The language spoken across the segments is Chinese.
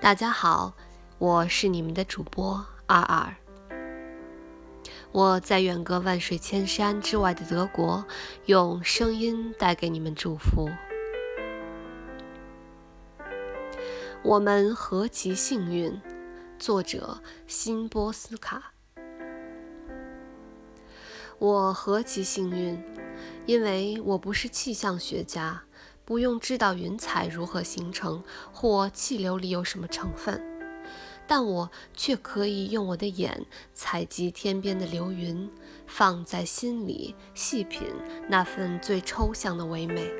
大家好，我是你们的主播二二。我在远隔万水千山之外的德国，用声音带给你们祝福。我们何其幸运！作者：辛波斯卡。我何其幸运，因为我不是气象学家。不用知道云彩如何形成，或气流里有什么成分，但我却可以用我的眼采集天边的流云，放在心里细品那份最抽象的唯美。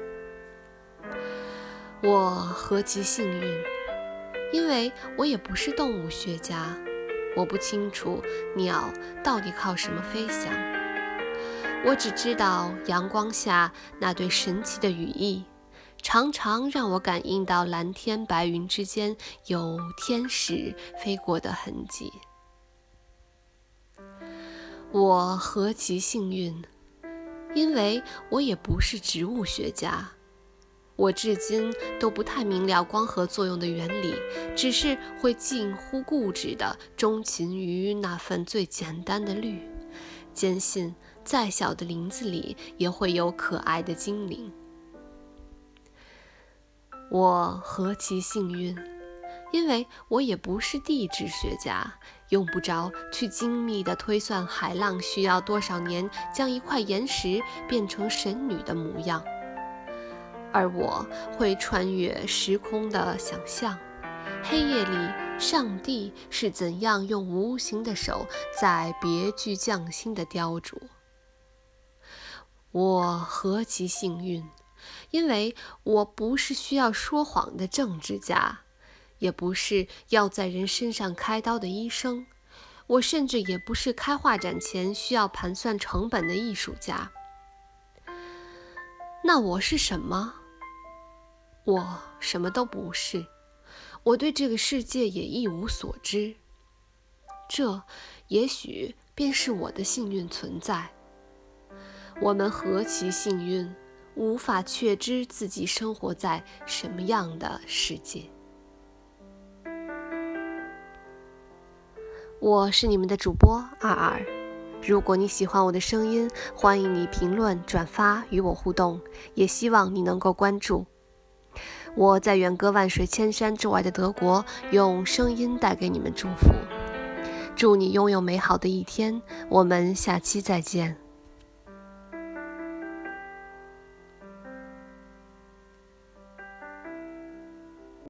我何其幸运，因为我也不是动物学家，我不清楚鸟到底靠什么飞翔，我只知道阳光下那对神奇的羽翼。常常让我感应到蓝天白云之间有天使飞过的痕迹。我何其幸运，因为我也不是植物学家，我至今都不太明了光合作用的原理，只是会近乎固执地钟情于那份最简单的绿，坚信再小的林子里也会有可爱的精灵。我何其幸运，因为我也不是地质学家，用不着去精密地推算海浪需要多少年将一块岩石变成神女的模样，而我会穿越时空的想象，黑夜里上帝是怎样用无形的手在别具匠心地雕琢。我何其幸运！因为我不是需要说谎的政治家，也不是要在人身上开刀的医生，我甚至也不是开画展前需要盘算成本的艺术家。那我是什么？我什么都不是，我对这个世界也一无所知。这也许便是我的幸运存在。我们何其幸运！无法确知自己生活在什么样的世界。我是你们的主播二二。如果你喜欢我的声音，欢迎你评论、转发与我互动，也希望你能够关注。我在远隔万水千山之外的德国，用声音带给你们祝福。祝你拥有美好的一天。我们下期再见。